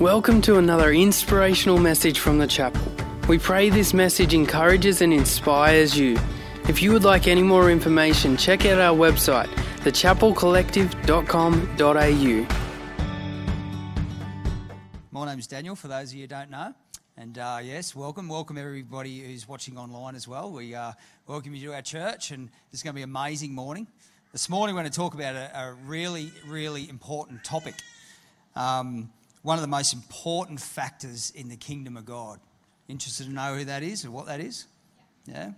Welcome to another inspirational message from the chapel. We pray this message encourages and inspires you. If you would like any more information, check out our website, thechapelcollective.com.au. My name's Daniel, for those of you who don't know. And uh, yes, welcome. Welcome everybody who's watching online as well. We uh, welcome you to our church, and it's going to be an amazing morning. This morning, we're going to talk about a, a really, really important topic. Um, one of the most important factors in the kingdom of God. Interested to know who that is or what that is? Yeah?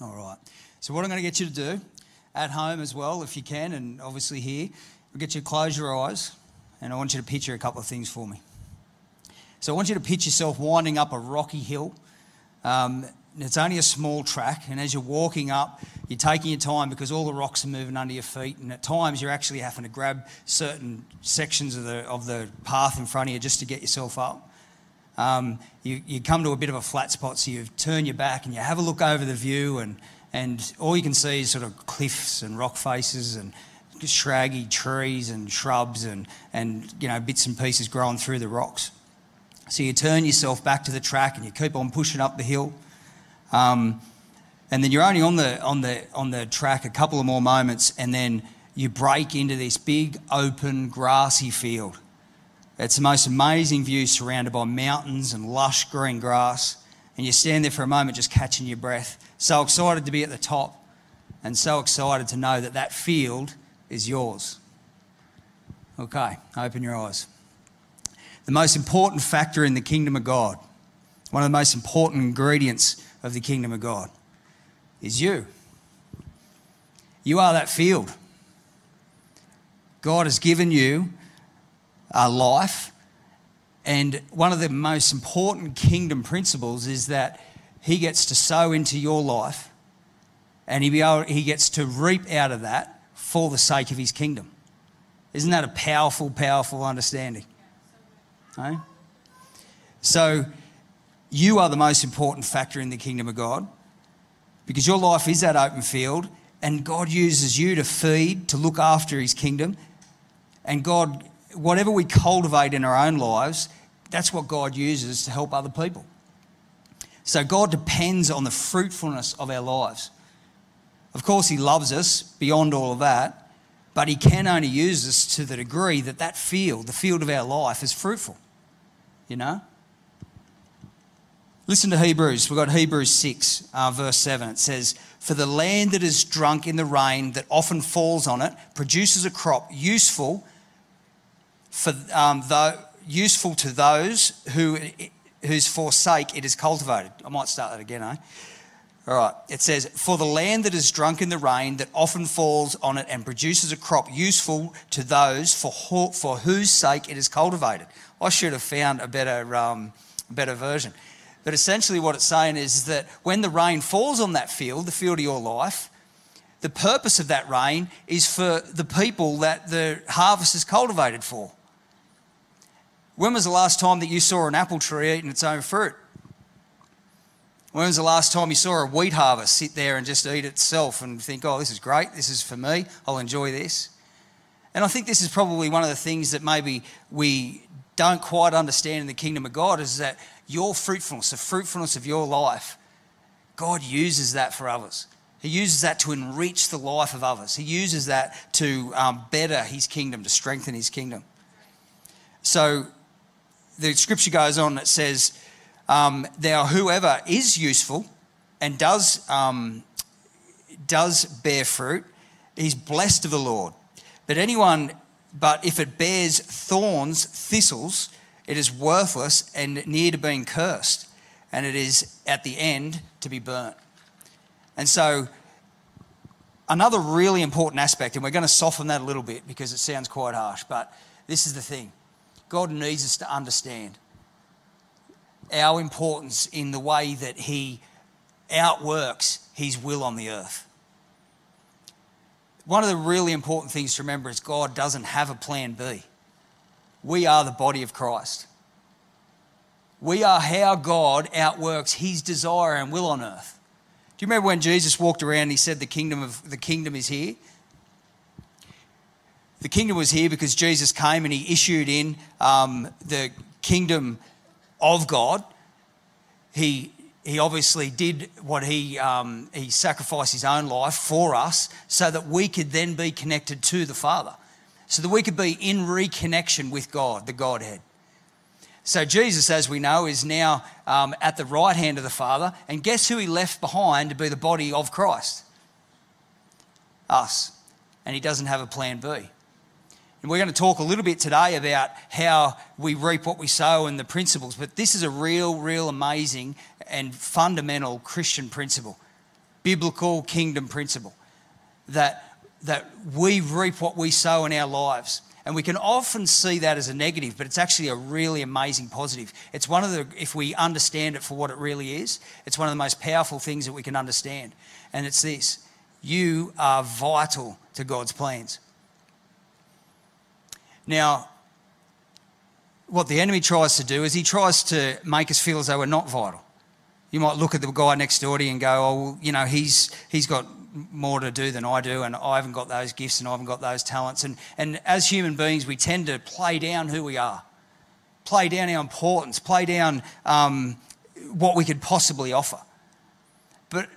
All right. So, what I'm going to get you to do at home as well, if you can, and obviously here, I'll get you to close your eyes and I want you to picture a couple of things for me. So, I want you to picture yourself winding up a rocky hill. Um, it's only a small track, and as you're walking up, you're taking your time because all the rocks are moving under your feet, and at times you're actually having to grab certain sections of the, of the path in front of you just to get yourself up. Um, you, you come to a bit of a flat spot, so you turn your back and you have a look over the view, and, and all you can see is sort of cliffs and rock faces and scraggy trees and shrubs and, and you know, bits and pieces growing through the rocks. So you turn yourself back to the track and you keep on pushing up the hill. Um, and then you're only on the, on, the, on the track a couple of more moments, and then you break into this big, open, grassy field. It's the most amazing view surrounded by mountains and lush green grass. And you stand there for a moment just catching your breath. So excited to be at the top and so excited to know that that field is yours. Okay, open your eyes. The most important factor in the kingdom of God, one of the most important ingredients of the kingdom of God is you. You are that field. God has given you a life, and one of the most important kingdom principles is that He gets to sow into your life and he, he gets to reap out of that for the sake of His kingdom. Isn't that a powerful, powerful understanding? Okay? So, you are the most important factor in the kingdom of God because your life is that open field and God uses you to feed, to look after his kingdom. And God, whatever we cultivate in our own lives, that's what God uses to help other people. So God depends on the fruitfulness of our lives. Of course, he loves us beyond all of that, but he can only use us to the degree that that field, the field of our life, is fruitful. You know? Listen to Hebrews. We've got Hebrews 6, uh, verse 7. It says, For the land that is drunk in the rain that often falls on it produces a crop useful, for, um, the, useful to those who, whose forsake it is cultivated. I might start that again, eh? All right. It says, For the land that is drunk in the rain that often falls on it and produces a crop useful to those for, for whose sake it is cultivated. I should have found a better, um, better version. But essentially, what it's saying is that when the rain falls on that field, the field of your life, the purpose of that rain is for the people that the harvest is cultivated for. When was the last time that you saw an apple tree eating its own fruit? When was the last time you saw a wheat harvest sit there and just eat itself and think, oh, this is great, this is for me, I'll enjoy this? And I think this is probably one of the things that maybe we don't quite understand in the kingdom of God is that your fruitfulness, the fruitfulness of your life, God uses that for others. He uses that to enrich the life of others. He uses that to um, better his kingdom, to strengthen his kingdom. So the scripture goes on, it says, um, Now, whoever is useful and does, um, does bear fruit, he's blessed of the Lord. But anyone, but if it bears thorns, thistles, it is worthless and near to being cursed, and it is at the end to be burnt. And so, another really important aspect, and we're going to soften that a little bit because it sounds quite harsh, but this is the thing God needs us to understand our importance in the way that He outworks His will on the earth. One of the really important things to remember is God doesn't have a plan B. We are the body of Christ. We are how God outworks his desire and will on earth. Do you remember when Jesus walked around and he said the kingdom of the kingdom is here? The kingdom was here because Jesus came and he issued in um, the kingdom of God. He, he obviously did what he, um, he sacrificed his own life for us so that we could then be connected to the Father, so that we could be in reconnection with God, the Godhead. So Jesus, as we know, is now um, at the right hand of the Father. And guess who he left behind to be the body of Christ? Us. And he doesn't have a plan B. And we're going to talk a little bit today about how we reap what we sow and the principles. But this is a real, real amazing and fundamental Christian principle, biblical kingdom principle, that, that we reap what we sow in our lives. And we can often see that as a negative, but it's actually a really amazing positive. It's one of the, if we understand it for what it really is, it's one of the most powerful things that we can understand. And it's this you are vital to God's plans. Now, what the enemy tries to do is he tries to make us feel as though we're not vital. You might look at the guy next door to you and go, oh, well, you know, he's, he's got more to do than I do, and I haven't got those gifts and I haven't got those talents. And, and as human beings, we tend to play down who we are, play down our importance, play down um, what we could possibly offer. But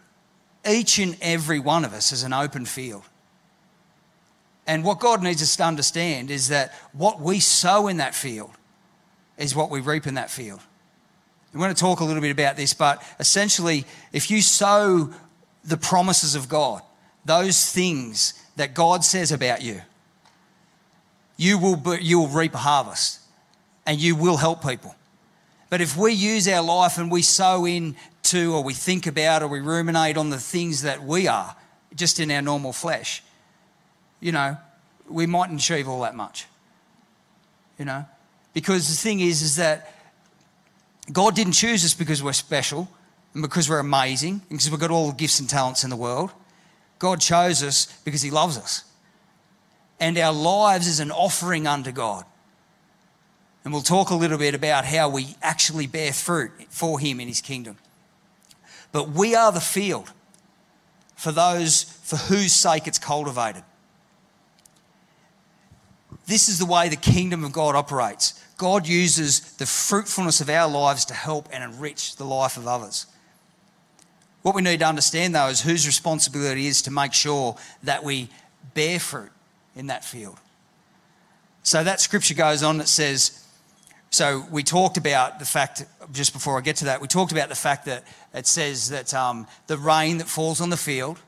each and every one of us is an open field. And what God needs us to understand is that what we sow in that field is what we reap in that field. We're going to talk a little bit about this, but essentially, if you sow the promises of God, those things that God says about you, you will, you will reap a harvest and you will help people. But if we use our life and we sow into or we think about or we ruminate on the things that we are, just in our normal flesh, you know, we mightn't achieve all that much. You know? Because the thing is, is that God didn't choose us because we're special and because we're amazing and because we've got all the gifts and talents in the world. God chose us because He loves us. And our lives is an offering unto God. And we'll talk a little bit about how we actually bear fruit for Him in His kingdom. But we are the field for those for whose sake it's cultivated. This is the way the kingdom of God operates. God uses the fruitfulness of our lives to help and enrich the life of others. What we need to understand, though, is whose responsibility is to make sure that we bear fruit in that field. So that scripture goes on, it says, so we talked about the fact, just before I get to that, we talked about the fact that it says that um, the rain that falls on the field,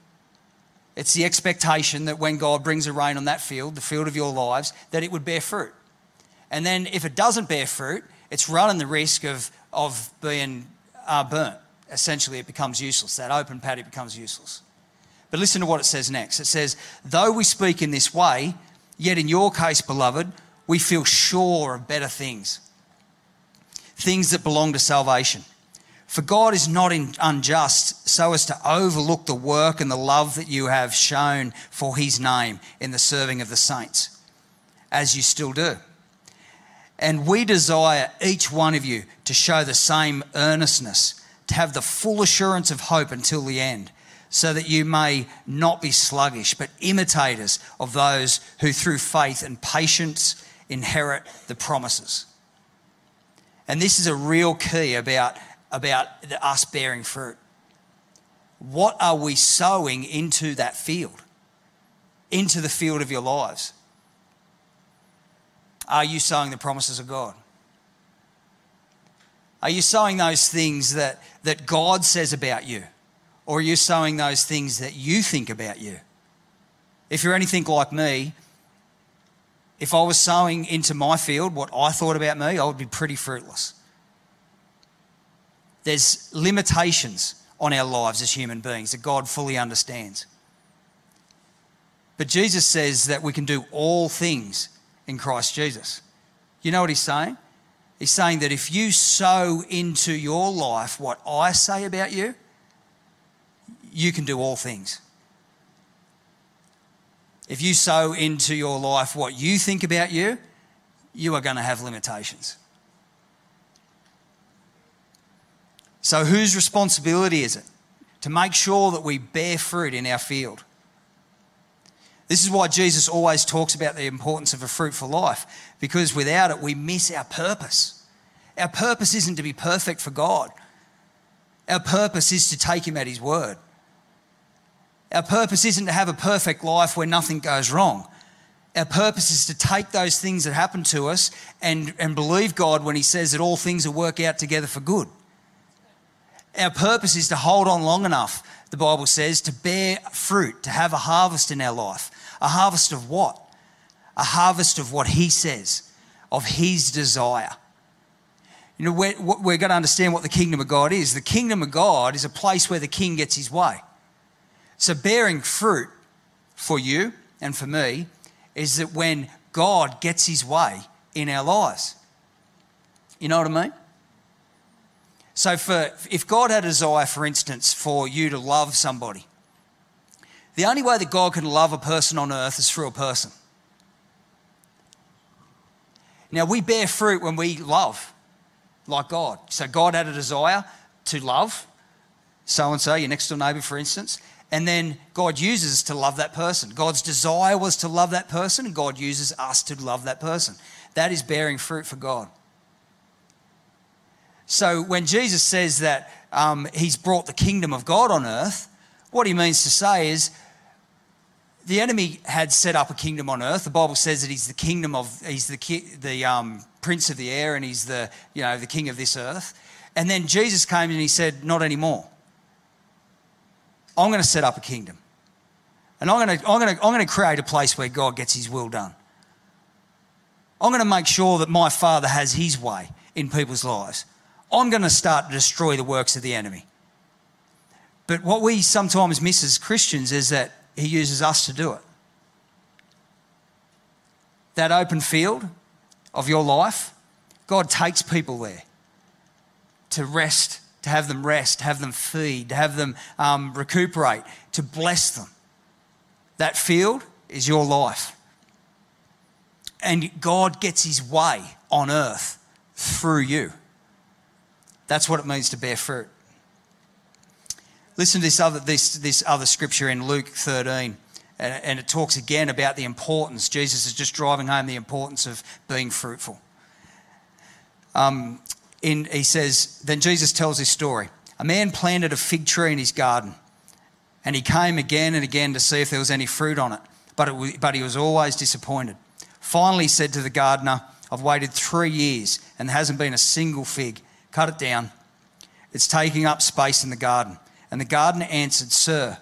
it's the expectation that when God brings a rain on that field, the field of your lives, that it would bear fruit. And then if it doesn't bear fruit, it's running the risk of, of being uh, burnt essentially it becomes useless. That open paddy becomes useless. But listen to what it says next. It says, Though we speak in this way, yet in your case, beloved, we feel sure of better things, things that belong to salvation. For God is not unjust so as to overlook the work and the love that you have shown for his name in the serving of the saints, as you still do. And we desire each one of you to show the same earnestness to have the full assurance of hope until the end, so that you may not be sluggish, but imitators of those who through faith and patience inherit the promises. And this is a real key about, about us bearing fruit. What are we sowing into that field, into the field of your lives? Are you sowing the promises of God? Are you sowing those things that, that God says about you? Or are you sowing those things that you think about you? If you're anything like me, if I was sowing into my field what I thought about me, I would be pretty fruitless. There's limitations on our lives as human beings that God fully understands. But Jesus says that we can do all things in Christ Jesus. You know what he's saying? He's saying that if you sow into your life what I say about you, you can do all things. If you sow into your life what you think about you, you are going to have limitations. So, whose responsibility is it to make sure that we bear fruit in our field? This is why Jesus always talks about the importance of a fruitful life, because without it, we miss our purpose. Our purpose isn't to be perfect for God. Our purpose is to take Him at His word. Our purpose isn't to have a perfect life where nothing goes wrong. Our purpose is to take those things that happen to us and, and believe God when He says that all things will work out together for good. Our purpose is to hold on long enough, the Bible says, to bear fruit, to have a harvest in our life. A harvest of what? A harvest of what He says, of His desire. You know, we're, we're going to understand what the kingdom of God is. The kingdom of God is a place where the king gets his way. So, bearing fruit for you and for me is that when God gets his way in our lives. You know what I mean? So, for, if God had a desire, for instance, for you to love somebody, the only way that God can love a person on earth is through a person. Now, we bear fruit when we love like God. So, God had a desire to love so and so, your next door neighbor, for instance, and then God uses us to love that person. God's desire was to love that person, and God uses us to love that person. That is bearing fruit for God. So when Jesus says that um, he's brought the kingdom of God on earth, what he means to say is the enemy had set up a kingdom on earth. The Bible says that he's the kingdom of, he's the, the um, prince of the air and he's the, you know, the king of this earth. And then Jesus came and he said, not anymore. I'm going to set up a kingdom. And I'm going to, I'm going to, I'm going to create a place where God gets his will done. I'm going to make sure that my Father has his way in people's lives. I'm going to start to destroy the works of the enemy. But what we sometimes miss as Christians is that he uses us to do it. That open field of your life, God takes people there to rest, to have them rest, to have them feed, to have them um, recuperate, to bless them. That field is your life. And God gets his way on earth through you. That's what it means to bear fruit. Listen to this other, this, this other scripture in Luke 13, and, it talks again about the importance. Jesus is just driving home the importance of being fruitful. Um, in, he says, Then Jesus tells his story. A man planted a fig tree in his garden, and he came again and again to see if there was any fruit on it, but, it, but he was always disappointed. Finally, he said to the gardener, I've waited three years, and there hasn't been a single fig cut it down. It's taking up space in the garden. And the gardener answered, Sir,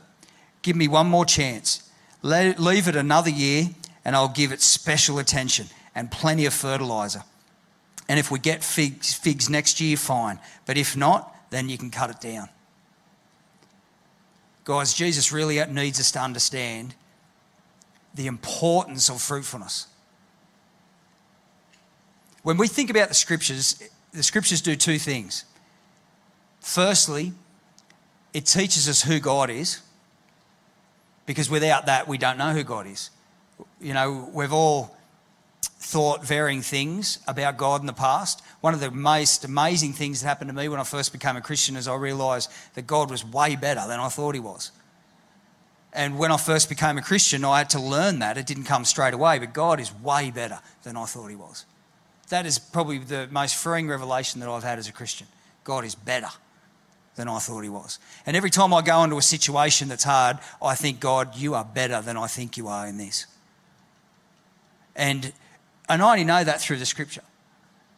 give me one more chance. Let, leave it another year, and I'll give it special attention and plenty of fertilizer. And if we get figs, figs next year, fine. But if not, then you can cut it down. Guys, Jesus really needs us to understand the importance of fruitfulness. When we think about the scriptures, the scriptures do two things. Firstly, it teaches us who God is, because without that, we don't know who God is. You know, we've all thought varying things about God in the past. One of the most amazing things that happened to me when I first became a Christian is I realised that God was way better than I thought He was. And when I first became a Christian, I had to learn that. It didn't come straight away, but God is way better than I thought He was. That is probably the most freeing revelation that I've had as a Christian. God is better than I thought he was. And every time I go into a situation that's hard, I think, God, you are better than I think you are in this. And, and I only know that through the scripture.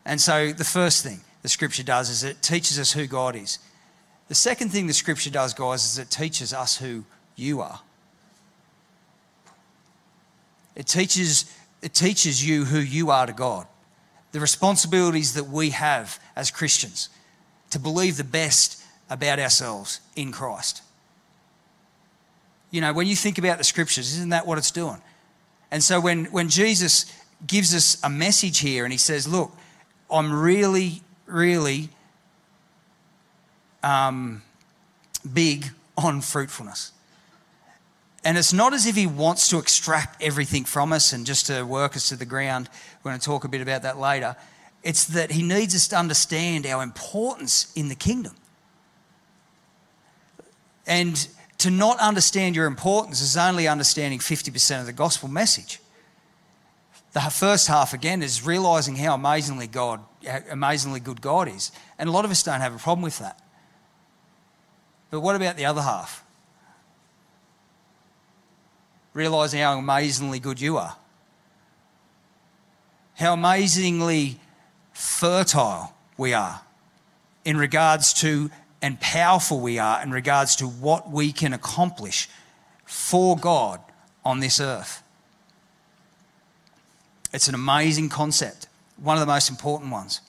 And so the first thing the scripture does is it teaches us who God is. The second thing the scripture does, guys, is it teaches us who you are. It teaches, it teaches you who you are to God the responsibilities that we have as Christians to believe the best about ourselves in Christ. You know, when you think about the scriptures, isn't that what it's doing? And so when, when Jesus gives us a message here and he says, Look, I'm really, really um, big on fruitfulness. And it's not as if he wants to extract everything from us and just to work us to the ground. We're going to talk a bit about that later. It's that he needs us to understand our importance in the kingdom. And to not understand your importance is only understanding 50% of the gospel message. The first half, again, is realizing how amazingly God how amazingly good God is. And a lot of us don't have a problem with that. But what about the other half? Realizing how amazingly good you are. How amazingly fertile we are in regards to and powerful we are in regards to what we can accomplish for God on this earth. It's an amazing concept, one of the most important ones.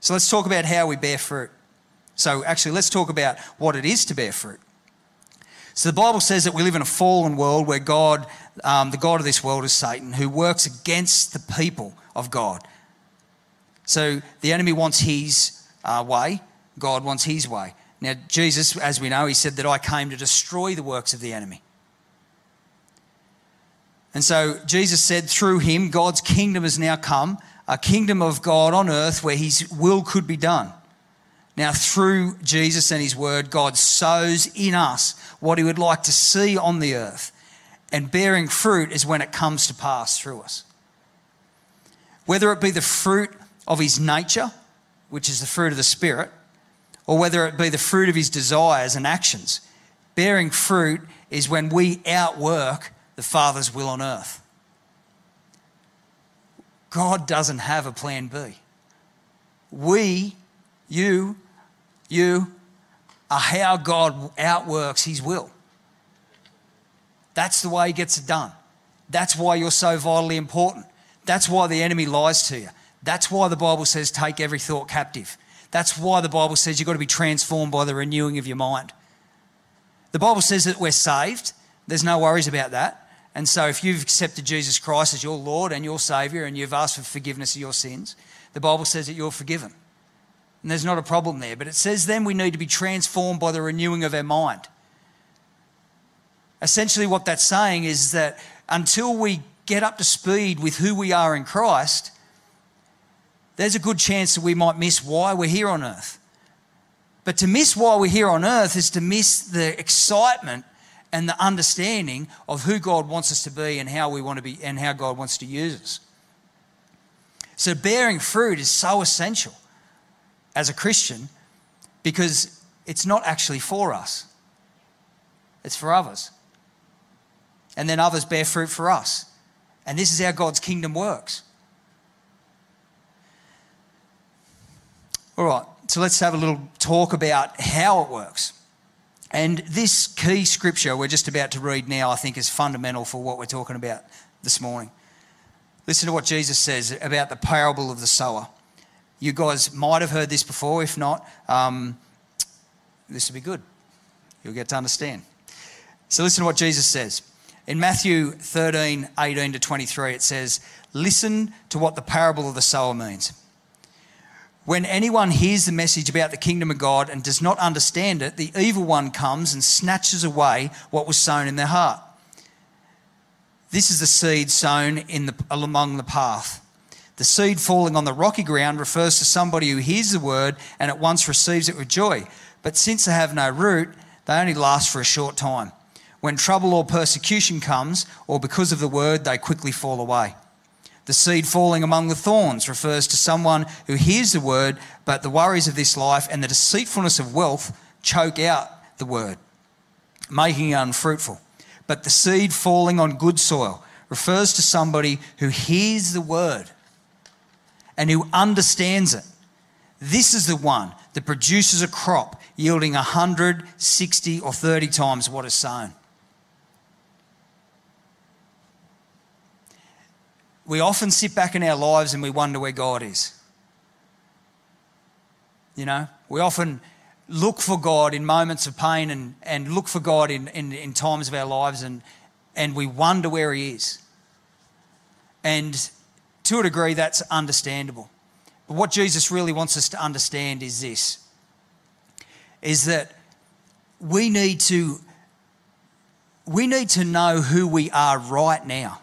So let's talk about how we bear fruit. So, actually, let's talk about what it is to bear fruit. So, the Bible says that we live in a fallen world where God, um, the God of this world, is Satan, who works against the people of God. So, the enemy wants his uh, way, God wants his way. Now, Jesus, as we know, he said that I came to destroy the works of the enemy. And so Jesus said, through him, God's kingdom has now come, a kingdom of God on earth where his will could be done. Now, through Jesus and his word, God sows in us what he would like to see on the earth. And bearing fruit is when it comes to pass through us. Whether it be the fruit of his nature, which is the fruit of the Spirit, or whether it be the fruit of his desires and actions, bearing fruit is when we outwork the Father's will on earth. God doesn't have a plan B. We, you, you, are how God outworks His will. That's the way He gets it done. That's why you're so vitally important. That's why the enemy lies to you. That's why the Bible says, take every thought captive. That's why the Bible says you've got to be transformed by the renewing of your mind. The Bible says that we're saved. There's no worries about that. And so, if you've accepted Jesus Christ as your Lord and your Savior and you've asked for forgiveness of your sins, the Bible says that you're forgiven. And there's not a problem there. But it says then we need to be transformed by the renewing of our mind. Essentially, what that's saying is that until we get up to speed with who we are in Christ, there's a good chance that we might miss why we're here on earth. But to miss why we're here on earth is to miss the excitement and the understanding of who God wants us to be and how we want to be and how God wants to use us. So, bearing fruit is so essential as a Christian because it's not actually for us, it's for others. And then others bear fruit for us. And this is how God's kingdom works. All right, so let's have a little talk about how it works. And this key scripture we're just about to read now, I think, is fundamental for what we're talking about this morning. Listen to what Jesus says about the parable of the sower. You guys might have heard this before. If not, um, this will be good. You'll get to understand. So, listen to what Jesus says. In Matthew 13, 18 to 23, it says, Listen to what the parable of the sower means. When anyone hears the message about the kingdom of God and does not understand it, the evil one comes and snatches away what was sown in their heart. This is the seed sown in the, among the path. The seed falling on the rocky ground refers to somebody who hears the word and at once receives it with joy. But since they have no root, they only last for a short time. When trouble or persecution comes, or because of the word, they quickly fall away. The seed falling among the thorns refers to someone who hears the word, but the worries of this life and the deceitfulness of wealth choke out the word, making it unfruitful. But the seed falling on good soil refers to somebody who hears the word and who understands it. This is the one that produces a crop yielding 100, 60, or 30 times what is sown. We often sit back in our lives and we wonder where God is. You know, we often look for God in moments of pain and, and look for God in, in, in times of our lives and, and we wonder where He is. And to a degree, that's understandable. But what Jesus really wants us to understand is this is that we need to we need to know who we are right now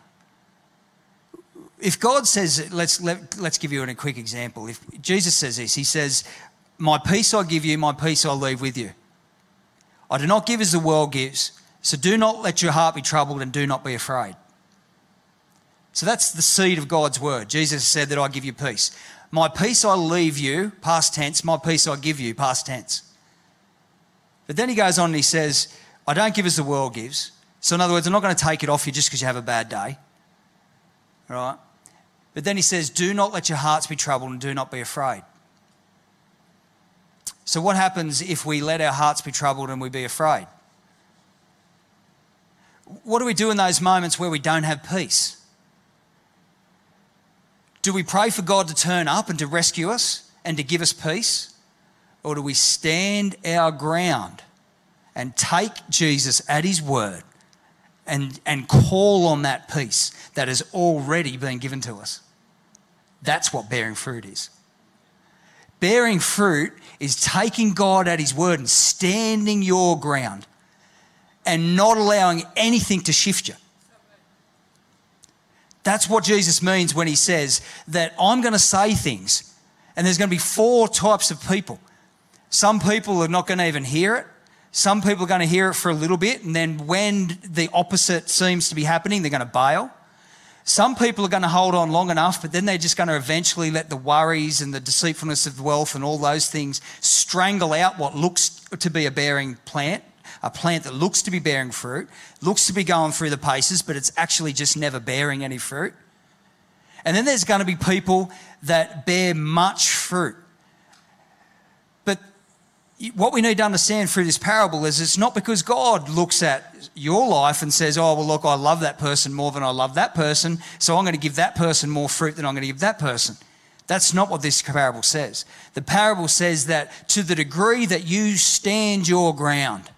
if God says, let's, let, let's give you a quick example. If Jesus says this, he says, My peace I give you, my peace I leave with you. I do not give as the world gives. So do not let your heart be troubled and do not be afraid. So that's the seed of God's word. Jesus said that I give you peace. My peace I leave you, past tense. My peace I give you, past tense. But then he goes on and he says, I don't give as the world gives. So, in other words, I'm not going to take it off you just because you have a bad day. Right? But then he says, Do not let your hearts be troubled and do not be afraid. So, what happens if we let our hearts be troubled and we be afraid? What do we do in those moments where we don't have peace? Do we pray for God to turn up and to rescue us and to give us peace? Or do we stand our ground and take Jesus at his word and, and call on that peace that has already been given to us? That's what bearing fruit is. Bearing fruit is taking God at his word and standing your ground and not allowing anything to shift you. That's what Jesus means when he says that I'm going to say things, and there's going to be four types of people. Some people are not going to even hear it. Some people are going to hear it for a little bit, and then when the opposite seems to be happening, they're going to bail. Some people are going to hold on long enough, but then they're just going to eventually let the worries and the deceitfulness of wealth and all those things strangle out what looks to be a bearing plant a plant that looks to be bearing fruit, looks to be going through the paces, but it's actually just never bearing any fruit. And then there's going to be people that bear much fruit. What we need to understand through this parable is it's not because God looks at your life and says, Oh, well, look, I love that person more than I love that person, so I'm going to give that person more fruit than I'm going to give that person. That's not what this parable says. The parable says that to the degree that you stand your ground,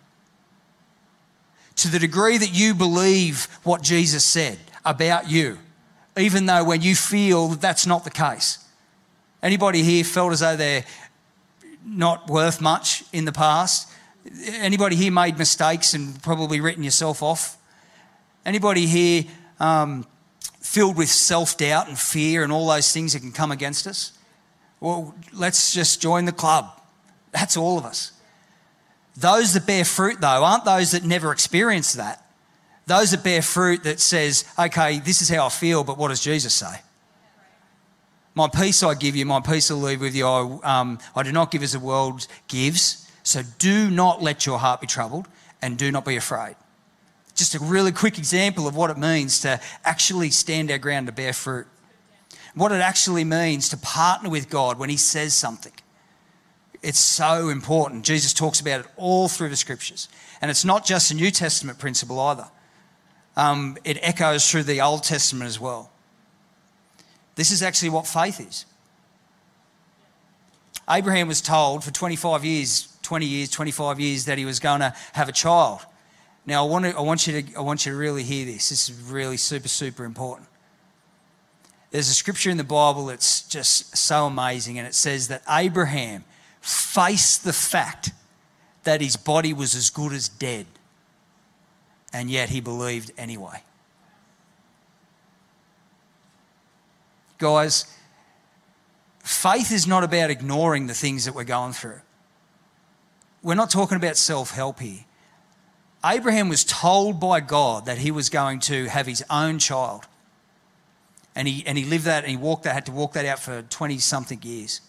to the degree that you believe what Jesus said about you, even though when you feel that that's not the case. Anybody here felt as though they're not worth much in the past? Anybody here made mistakes and probably written yourself off? Anybody here um, filled with self doubt and fear and all those things that can come against us? Well, let's just join the club. That's all of us. Those that bear fruit, though, aren't those that never experience that. Those that bear fruit that says, okay, this is how I feel, but what does Jesus say? My peace I give you, my peace I leave with you. I, um, I do not give as the world gives. So do not let your heart be troubled and do not be afraid. Just a really quick example of what it means to actually stand our ground to bear fruit. What it actually means to partner with God when He says something. It's so important. Jesus talks about it all through the scriptures. And it's not just a New Testament principle either, um, it echoes through the Old Testament as well. This is actually what faith is. Abraham was told for 25 years, 20 years, 25 years that he was going to have a child. Now, I want, to, I, want you to, I want you to really hear this. This is really super, super important. There's a scripture in the Bible that's just so amazing, and it says that Abraham faced the fact that his body was as good as dead, and yet he believed anyway. Guys, faith is not about ignoring the things that we're going through. We're not talking about self help here. Abraham was told by God that he was going to have his own child. And he, and he lived that and he walked that, had to walk that out for 20 something years.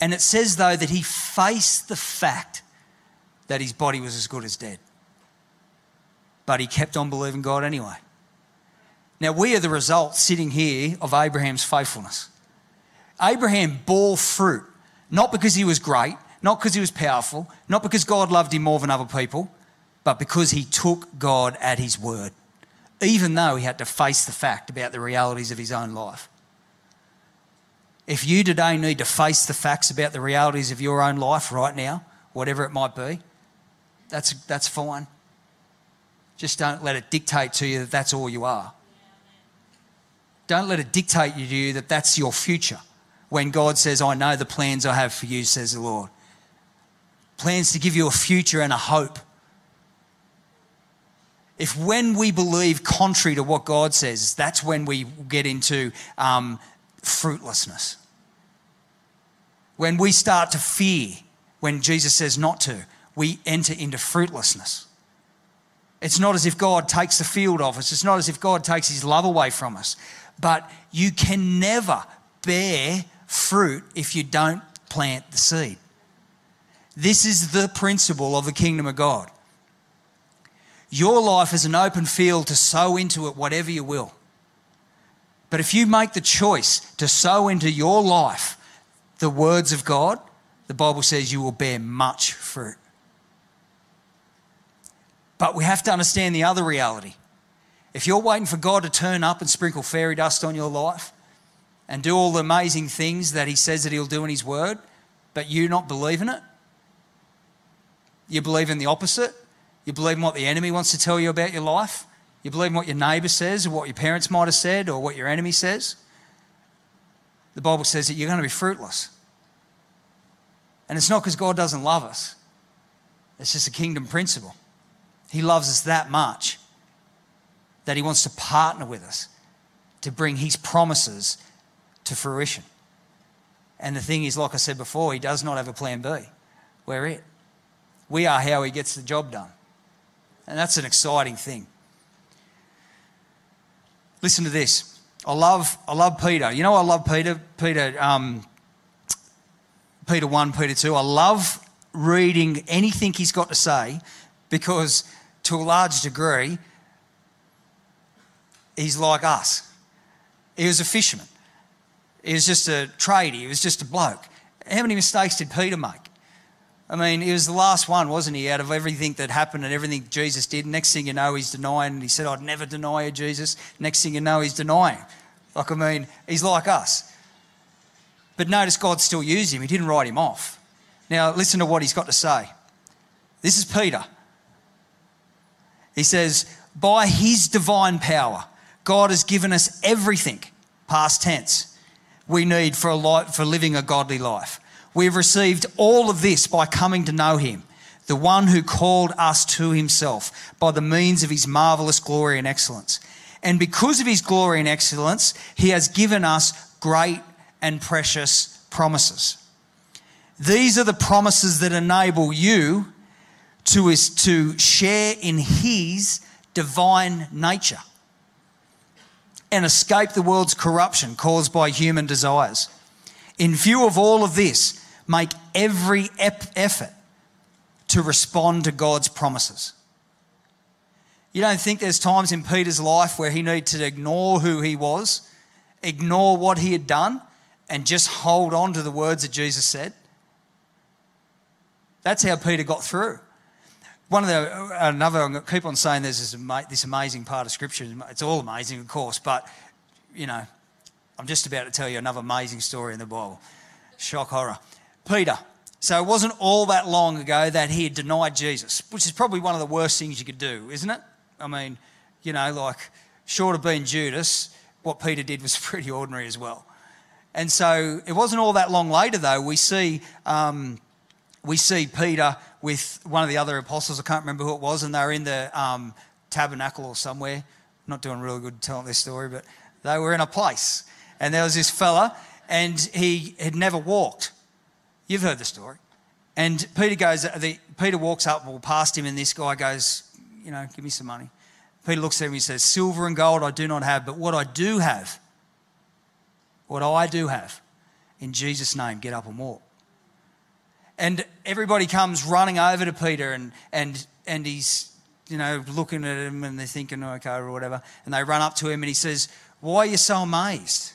And it says, though, that he faced the fact that his body was as good as dead. But he kept on believing God anyway. Now, we are the result sitting here of Abraham's faithfulness. Abraham bore fruit, not because he was great, not because he was powerful, not because God loved him more than other people, but because he took God at his word, even though he had to face the fact about the realities of his own life. If you today need to face the facts about the realities of your own life right now, whatever it might be, that's, that's fine. Just don't let it dictate to you that that's all you are. Don't let it dictate to you that that's your future. When God says, I know the plans I have for you, says the Lord. Plans to give you a future and a hope. If when we believe contrary to what God says, that's when we get into um, fruitlessness. When we start to fear, when Jesus says not to, we enter into fruitlessness. It's not as if God takes the field off us. It's not as if God takes his love away from us. But you can never bear fruit if you don't plant the seed. This is the principle of the kingdom of God. Your life is an open field to sow into it whatever you will. But if you make the choice to sow into your life the words of God, the Bible says you will bear much fruit. But we have to understand the other reality. If you're waiting for God to turn up and sprinkle fairy dust on your life and do all the amazing things that He says that He'll do in His Word, but you not believe in it, you believe in the opposite, you believe in what the enemy wants to tell you about your life, you believe in what your neighbour says or what your parents might have said or what your enemy says, the Bible says that you're going to be fruitless. And it's not because God doesn't love us, it's just a kingdom principle. He loves us that much that He wants to partner with us to bring His promises to fruition. And the thing is, like I said before, He does not have a plan B. We're it. We are how He gets the job done. And that's an exciting thing. Listen to this. I love, I love Peter. You know, I love Peter. Peter, um, Peter 1, Peter 2. I love reading anything he's got to say because to a large degree, he's like us. He was a fisherman. He was just a tradie. He was just a bloke. How many mistakes did Peter make? I mean, he was the last one, wasn't he, out of everything that happened and everything Jesus did. Next thing you know, he's denying. He said, I'd never deny you, Jesus. Next thing you know, he's denying. Like, I mean, he's like us. But notice God still used him. He didn't write him off. Now, listen to what he's got to say. This is Peter. He says, By his divine power, God has given us everything, past tense, we need for, a life, for living a godly life. We've received all of this by coming to know him, the one who called us to himself by the means of his marvelous glory and excellence. And because of his glory and excellence, he has given us great and precious promises. These are the promises that enable you to, is to share in his divine nature and escape the world's corruption caused by human desires. In view of all of this, make every ep- effort to respond to God's promises. You don't think there's times in Peter's life where he needed to ignore who he was, ignore what he had done, and just hold on to the words that Jesus said? That's how Peter got through one of the another I'm keep on saying there's this, this amazing part of scripture it's all amazing of course but you know i'm just about to tell you another amazing story in the bible. Shock horror. Peter. So it wasn't all that long ago that he had denied jesus which is probably one of the worst things you could do isn't it? I mean you know like short of being judas what peter did was pretty ordinary as well. And so it wasn't all that long later though we see um, we see peter with one of the other apostles. I can't remember who it was, and they were in the um, tabernacle or somewhere. I'm not doing really good telling this story, but they were in a place, and there was this fella, and he had never walked. You've heard the story. And Peter goes, the, Peter walks up well, past him, and this guy goes, you know, give me some money. Peter looks at him and he says, Silver and gold I do not have, but what I do have, what I do have, in Jesus' name, get up and walk. And everybody comes running over to Peter and, and, and he's, you know, looking at him and they're thinking, oh, okay, or whatever. And they run up to him and he says, Why are you so amazed?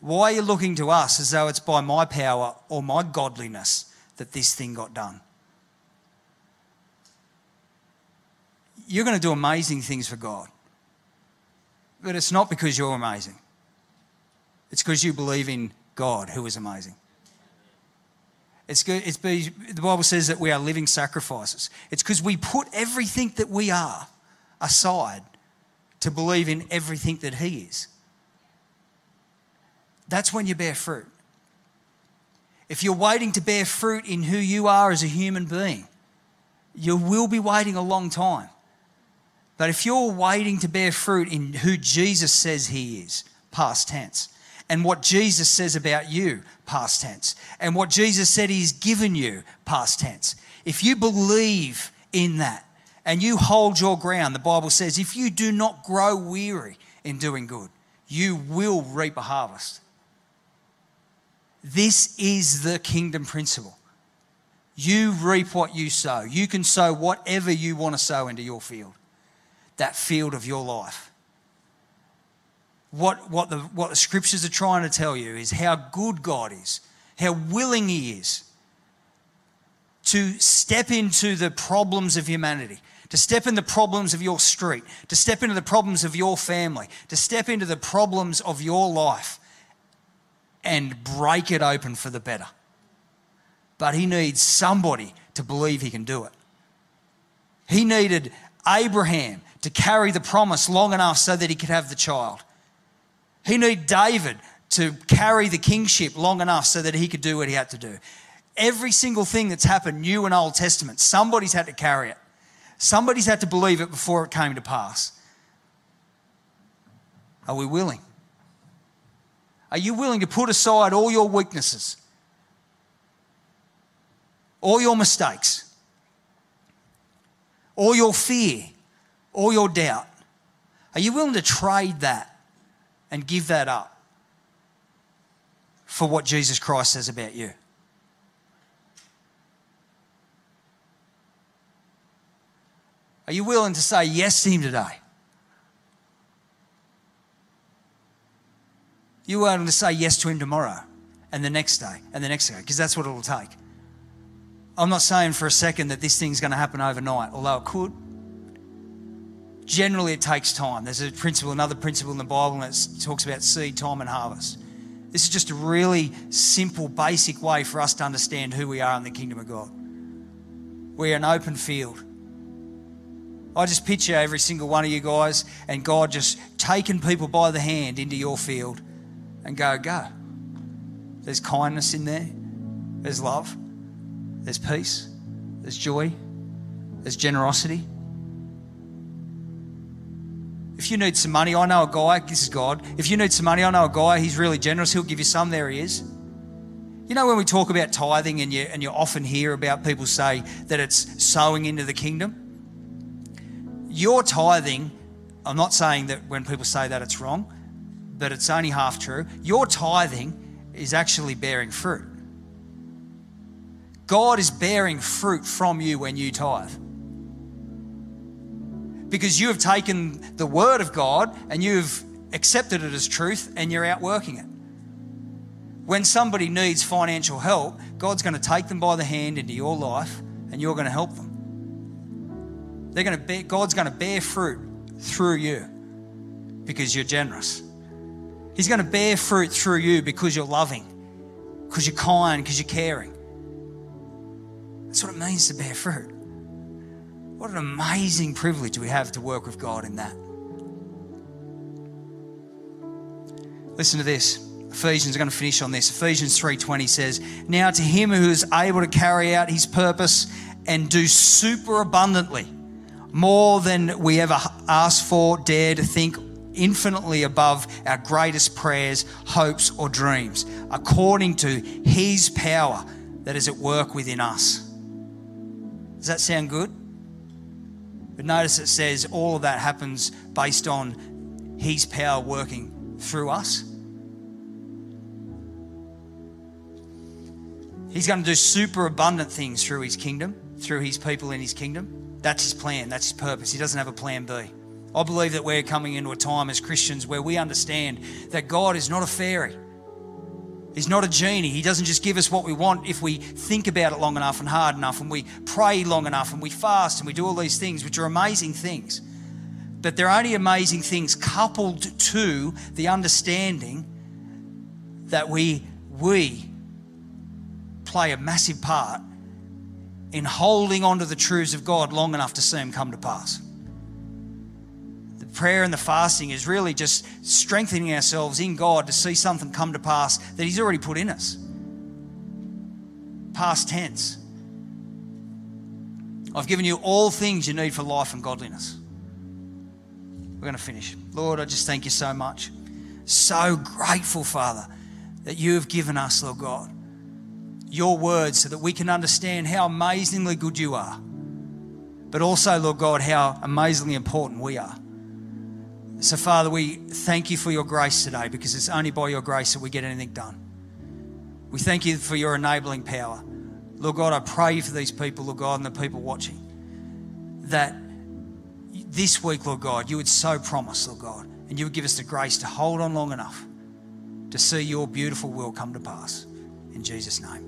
Why are you looking to us as though it's by my power or my godliness that this thing got done? You're going to do amazing things for God. But it's not because you're amazing, it's because you believe in God who is amazing. It's good. It's be, the Bible says that we are living sacrifices. It's because we put everything that we are aside to believe in everything that He is. That's when you bear fruit. If you're waiting to bear fruit in who you are as a human being, you will be waiting a long time. But if you're waiting to bear fruit in who Jesus says He is, past tense, and what Jesus says about you, past tense, and what Jesus said He's given you, past tense. If you believe in that and you hold your ground, the Bible says, if you do not grow weary in doing good, you will reap a harvest. This is the kingdom principle. You reap what you sow. You can sow whatever you want to sow into your field, that field of your life. What, what, the, what the scriptures are trying to tell you is how good God is, how willing He is to step into the problems of humanity, to step in the problems of your street, to step into the problems of your family, to step into the problems of your life and break it open for the better. But he needs somebody to believe he can do it. He needed Abraham to carry the promise long enough so that he could have the child. He needed David to carry the kingship long enough so that he could do what he had to do. Every single thing that's happened, New and Old Testament, somebody's had to carry it. Somebody's had to believe it before it came to pass. Are we willing? Are you willing to put aside all your weaknesses, all your mistakes, all your fear, all your doubt? Are you willing to trade that and give that up for what Jesus Christ says about you? Are you willing to say yes to Him today? You are willing to say yes to Him tomorrow and the next day and the next day because that's what it'll take. I'm not saying for a second that this thing's going to happen overnight, although it could. Generally, it takes time. There's a principle, another principle in the Bible that talks about seed, time, and harvest. This is just a really simple, basic way for us to understand who we are in the kingdom of God. We're an open field. I just picture every single one of you guys and God just taking people by the hand into your field and go, go. There's kindness in there, there's love, there's peace, there's joy, there's generosity. If you need some money, I know a guy, this is God. If you need some money, I know a guy, he's really generous, he'll give you some, there he is. You know, when we talk about tithing, and you, and you often hear about people say that it's sowing into the kingdom your tithing, I'm not saying that when people say that it's wrong, but it's only half true. Your tithing is actually bearing fruit. God is bearing fruit from you when you tithe. Because you have taken the word of God and you've accepted it as truth and you're outworking it. When somebody needs financial help, God's going to take them by the hand into your life and you're going to help them. They're going to bear, God's going to bear fruit through you because you're generous. He's going to bear fruit through you because you're loving, because you're kind, because you're caring. That's what it means to bear fruit. What an amazing privilege we have to work with God in that. Listen to this. Ephesians are going to finish on this. Ephesians 3:20 says, "Now to him who is able to carry out his purpose and do super abundantly more than we ever ask for, dare to think, infinitely above our greatest prayers, hopes, or dreams, according to His power that is at work within us. Does that sound good? But notice it says all of that happens based on His power working through us. He's going to do super abundant things through His kingdom, through His people in His kingdom. That's his plan, that's his purpose. He doesn't have a plan B. I believe that we're coming into a time as Christians where we understand that God is not a fairy. He's not a genie. He doesn't just give us what we want if we think about it long enough and hard enough and we pray long enough and we fast and we do all these things, which are amazing things. But they're only amazing things coupled to the understanding that we, we play a massive part in holding on to the truths of God long enough to see them come to pass. Prayer and the fasting is really just strengthening ourselves in God to see something come to pass that He's already put in us. Past tense. I've given you all things you need for life and godliness. We're going to finish. Lord, I just thank you so much. So grateful, Father, that you have given us, Lord God your word so that we can understand how amazingly good you are. but also, Lord God, how amazingly important we are. So, Father, we thank you for your grace today because it's only by your grace that we get anything done. We thank you for your enabling power. Lord God, I pray for these people, Lord God, and the people watching, that this week, Lord God, you would so promise, Lord God, and you would give us the grace to hold on long enough to see your beautiful will come to pass. In Jesus' name.